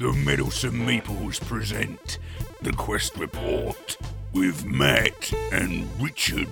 The Meddlesome Meeples present the Quest Report with Matt and Richard.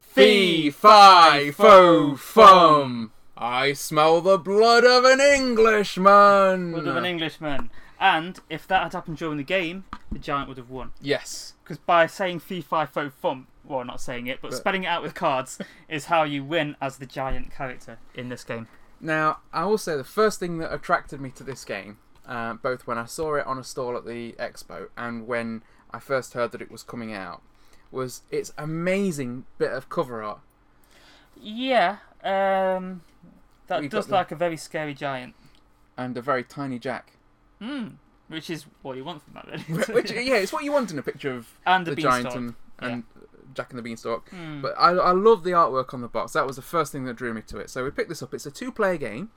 Fee, fi, fo, fum. I smell the blood of an Englishman. Blood of an Englishman. And if that had happened during the game, the giant would have won. Yes. Because by saying fee fi fo fum, well, not saying it, but, But- spelling it out with cards is how you win as the giant character in this game. Now, I will say the first thing that attracted me to this game, uh, both when I saw it on a stall at the expo and when I first heard that it was coming out, was its amazing bit of cover art. Yeah, um, that We've does got the- like a very scary giant. and a very tiny Jack. Hmm. Which is what you want from that, really. Which, yeah, it's what you want in a picture of and the, the giant and, and Jack and the Beanstalk. Hmm. But I, I love the artwork on the box. That was the first thing that drew me to it. So we picked this up. It's a two-player game.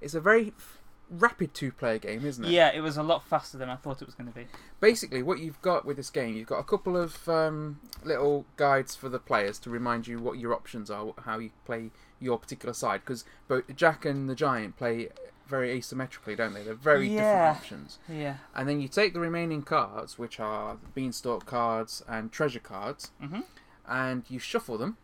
It's a very f- rapid two-player game, isn't it? Yeah, it was a lot faster than I thought it was going to be. Basically, what you've got with this game, you've got a couple of um, little guides for the players to remind you what your options are, how you play your particular side. Because both Jack and the Giant play very asymmetrically, don't they? They're very Yeah. different options. Yeah. And then you take the remaining cards, which are Beanstalk cards and Treasure cards, hmm and you shuffle them,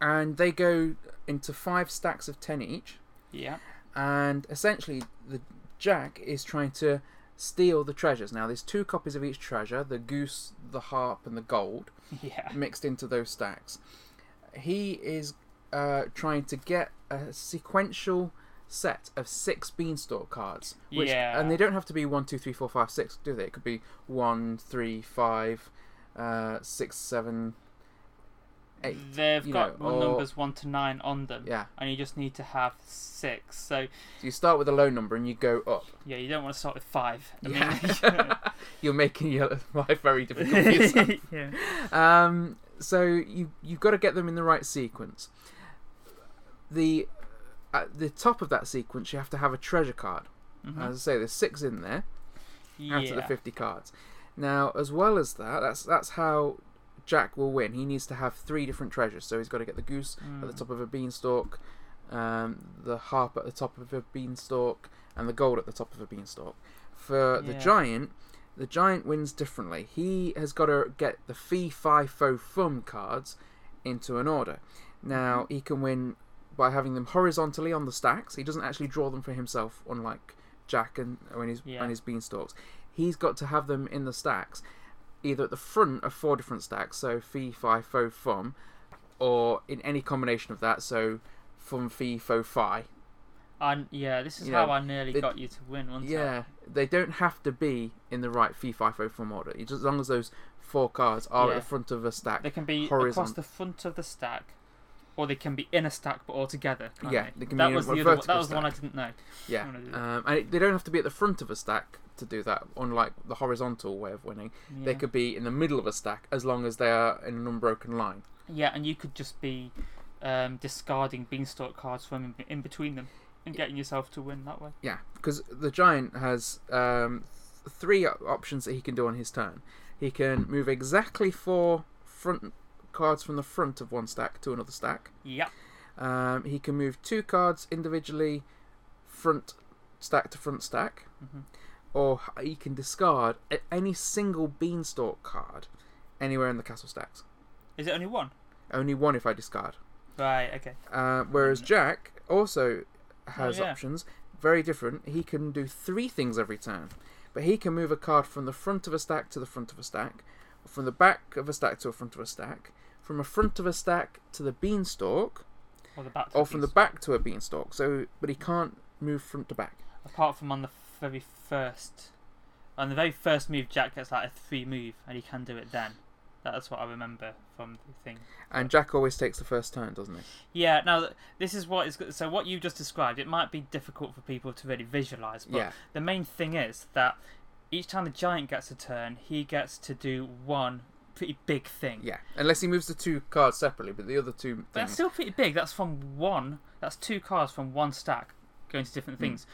and they go into five stacks of ten each. Yeah. And essentially, the Jack is trying to steal the treasures. Now, there's two copies of each treasure: the goose, the harp, and the gold, Yeah. mixed into those stacks. He is uh, trying to get a sequential set of six beanstalk cards. Which, Yeah. And they don't have to be one, two, three, four, five, six, do they? It could be one, three, five, uh, six, seven, eight. They've got know, or- numbers one to nine on them. Yeah. And you just need to have six. So So you start with a low number and you go up. yeah, you don't want to start with five. I mean- Yeah. You're making your life very difficult yeah. Um, so you you've got to get them in the right sequence. The at the top of that sequence, you have to have a treasure card. Mhm. As I say, there's six in there out of the 50 cards. Now, as well as that, that's that's how Jack will win. He needs to have three different treasures. So he's got to get the goose at the Mm. top of a beanstalk, um, the harp at the top of a beanstalk, and the gold at the top of a beanstalk. For the giant, the giant wins differently. He has got to get the fee, fi, fo, fum cards into an order. Mm-hmm. Now he can win by having them horizontally on the stacks. He doesn't actually draw them for himself, unlike Jack and when his Yeah. and his beanstalks. He's got to have them in the stacks, either at the front of four different stacks, so fee, fi, fo, fum, or in any combination of that, so fum, fee, fo, fi. And yeah, this is You how know, I nearly they- got you to win, wasn't it? Yeah, they don't have to be in the right fee, fi, fo, fum order. It's As long as those four cards are Yeah. at the front of a stack. They can be Horizon- across the front of the stack, or they can be in a stack but all together. Yeah, they? they can that be in was a the other one, That was the one I didn't know. Yeah, um, and it, they don't have to be at the front of a stack to do that. Unlike the horizontal way of winning, they could be in the middle of a stack as long as they are in an unbroken line. Yeah, and you could just be um, discarding beanstalk cards from in, in between them and getting yourself to win that way. Yeah, because the giant has um, th- three options that he can do on his turn. He can move exactly four front cards from the front of one stack to another stack. Yeah. Um, he can move two cards individually, front stack to front stack, hmm or he can discard any single beanstalk card anywhere in the castle stacks. Is it only one? Only one if I discard. Right. Okay. Uh, whereas Jack also has Oh, yeah. options, very different. He can do three things every turn, but he can move a card from the front of a stack to the front of a stack, from the back of a stack to a front of a stack, from a front of a stack to the beanstalk, Or the back. to or from the back to a beanstalk. So, but he can't move front to back. Apart from on the very first, on the very first move, Jack gets like a three move, and he can do it then. That's what I remember from the thing. And Jack always takes the first turn, doesn't he? Yeah. Now this is what is so. What you just described, it might be difficult for people to really visualize, but yeah, the main thing is that each time the giant gets a turn, he gets to do one pretty big thing. yeah. Unless he moves the two cards separately, but the other two But that's still pretty big. That's from one. That's two cards from one stack going to different Hmm. things.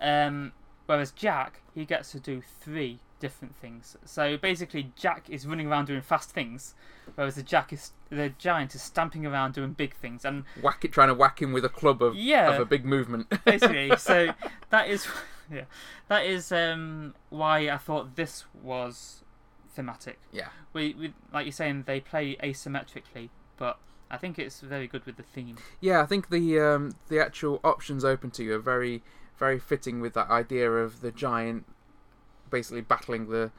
Um, whereas Jack, he gets to do three different things. So basically, Jack is running around doing fast things, whereas the Jack is the giant is stamping around doing big things. And Whack it, trying to whack him with a club of, Yeah. of a big movement. basically, so that is yeah, that is um, why I thought this was thematic. yeah. We, we like you're saying they play asymmetrically, but I think it's very good with the theme. Yeah, I think the um, the actual options open to you are very very fitting with that idea of the giant basically battling the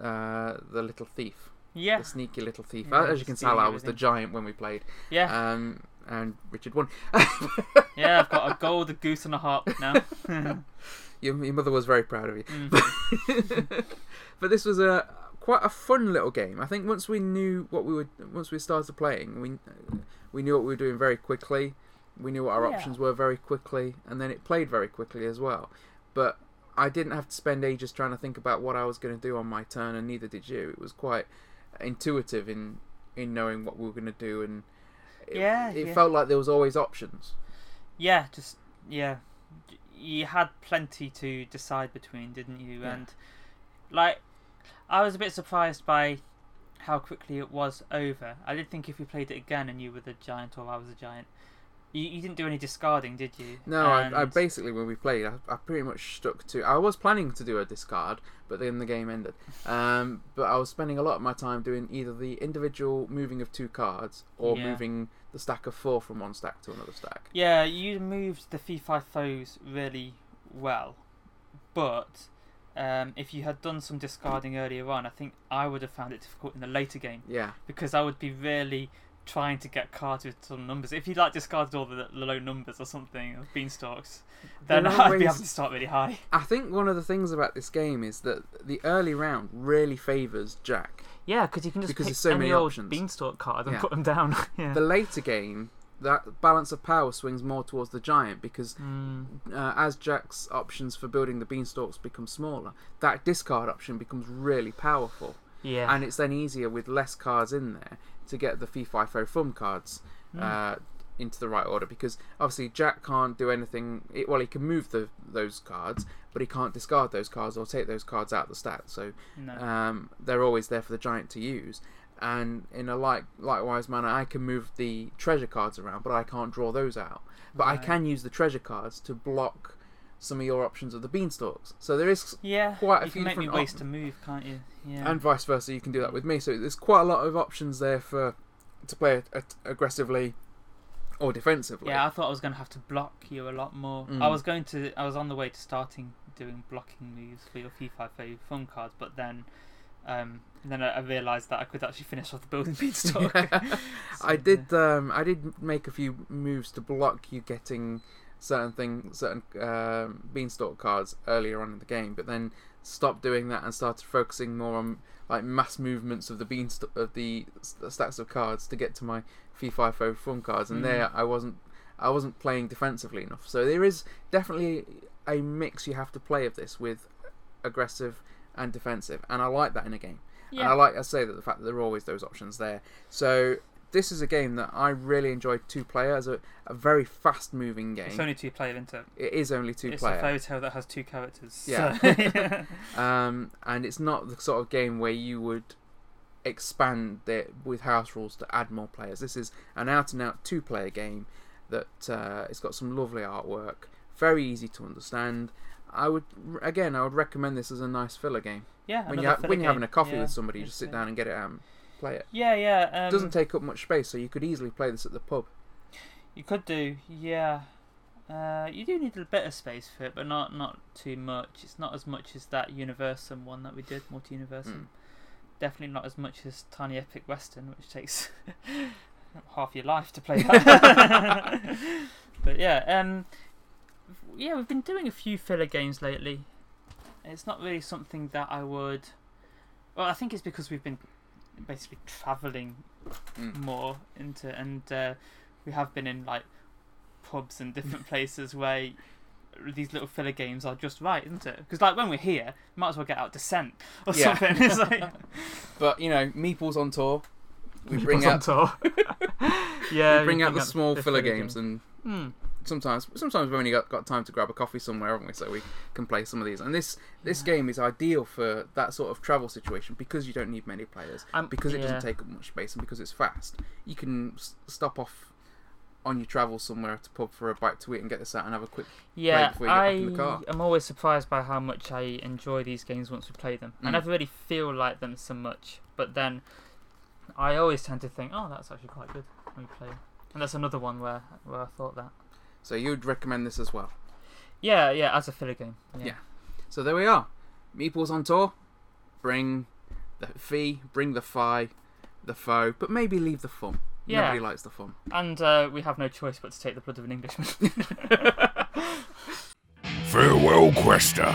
uh, the little thief, Yeah, the sneaky little thief. Yeah, As you can tell, I was the giant when we played, yeah, um, and Richard won. yeah. I've got a gold, a goose, and a harp now. your, your mother was very proud of you. Mm. but this was a quite a fun little game. I think once we knew what we were, once we started playing, we we knew what we were doing very quickly. We knew what our Yeah. options were very quickly, and then it played very quickly as well. But I didn't have to spend ages trying to think about what I was going to do on my turn, and neither did you. It was quite intuitive in in knowing what we were going to do, and it, Yeah, it yeah. felt like there was always options. yeah, just yeah. You had plenty to decide between, didn't you? Yeah. And like, I was a bit surprised by how quickly it was over. I did think if we played it again and you were the giant or I was a giant, you, you didn't do any discarding, did you? No, I, I basically when we played, I, I pretty much stuck to. I was planning to do a discard, but then the game ended. Um, but I was spending a lot of my time doing either the individual moving of two cards or Yeah. moving the stack of four from one stack to another stack. Yeah, you moved the fee five foes really well, but um, if you had done some discarding earlier on, I think I would have found it difficult in the later game Yeah, because I would be really trying to get cards with some numbers. If you like discarded all the, the low numbers or something of beanstalks, then There are I'd be ways- able to start really high. I think one of the things about this game is that the early round really favours Jack. Yeah, because you can just Because pick there's so any many old options. beanstalk card and Yeah. put them down. yeah. The later game, that balance of power swings more towards the giant because Mm, uh, as Jack's options for building the beanstalks become smaller, that discard option becomes really powerful. Yeah. and it's then easier with less cards in there to get the fee fi fo fum cards Mm. uh, into the right order because obviously Jack can't do anything. It, well, he can move the those cards, but he can't discard those cards or take those cards out of the stack. So no. um, they're always there for the giant to use. And in a like likewise manner, I can move the treasure cards around, but I can't draw those out. But I can use the treasure cards to block some of your options of the beanstalks. So there is yeah, quite a you few can make me ways op- to move, can't you? Yeah. and vice versa. You can do that with me. So there's quite a lot of options there for to play a- aggressively or defensively. Yeah, I thought I was going to have to block you a lot more. Mm. I was going to, I was on the way to starting doing blocking moves for your FIFA fun cards, but then, um, then I, I realised that I could actually finish off the building beanstalk. I did. Um, I did make a few moves to block you getting certain thing, certain um, beanstalk cards earlier on in the game, but then stopped doing that and started focusing more on like mass movements of the beanstalk of the s- stacks of cards to get to my fee fi fo cards, and Mm. there I wasn't. I wasn't playing defensively enough. So there is definitely a mix you have to play of this with aggressive and defensive, and I like that in a game. And I like I say that the fact that there are always those options there. So this is a game that I really enjoyed two player as a, a very fast moving game. it's only two player, isn't it? it is only two it's player. It's a photo that has two characters. Yeah. so- yeah. Um, and it's not the sort of game where you would expand it with house rules to add more players. This is an out and out two player game that uh, it's got some lovely artwork, very easy to understand. I would again, I would recommend this as a nice filler game. yeah. When you ha- when you're having a coffee Yeah, with somebody, you just sit down and get it out and play it. Yeah, yeah. Um, It doesn't take up much space, so you could easily play this at the pub. You could do, yeah. Uh, you do need a bit of space for it, but not not too much. It's not as much as that Universum one that we did, Multiuniversum. Mm. Definitely not as much as Tiny Epic Western, which takes half your life to play that. but yeah, um, yeah, we've been doing a few filler games lately. It's not really something that I would. Well, I think it's because we've been basically traveling Mm. more into, and uh, we have been in like pubs and different places where these little filler games are just right, isn't it? Because like when we're here, we might as well get out Descent or Yeah. something. It's like But you know, Meeple's on tour. We bring out on tour. yeah, we bring you out the small filler games game. and Hmm. Sometimes sometimes we've only got, got time to grab a coffee somewhere, haven't we? So we can play some of these. And this this game is ideal for that sort of travel situation because you don't need many players, Um, because it yeah. doesn't take up much space, and because it's fast. You can s- stop off on your travel somewhere at a pub for a bite to eat and get this out and have a quick. Yeah, before you get I back in the car. am always surprised by how much I enjoy these games once we play them. I Mm. never really feel like them so much, but then I always tend to think, oh, that's actually quite good when we play. 'em." And that's another one where where I thought that. So you'd recommend this as well. Yeah, yeah, as a filler game. Yeah. Yeah. So there we are. Meeples on tour. Bring the fee, bring the fi, the foe, but maybe leave the fun. Yeah. Nobody likes the fun. And uh, we have no choice but to take the blood of an Englishman. Farewell, Quester.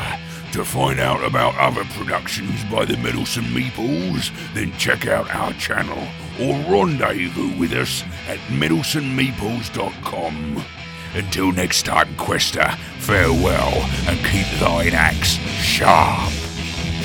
To find out about other productions by the Meddlesome Meeples, then check out our channel or rendezvous with us at meddlesomemeeples.com. Until next time, Quester, farewell and keep thine axe sharp.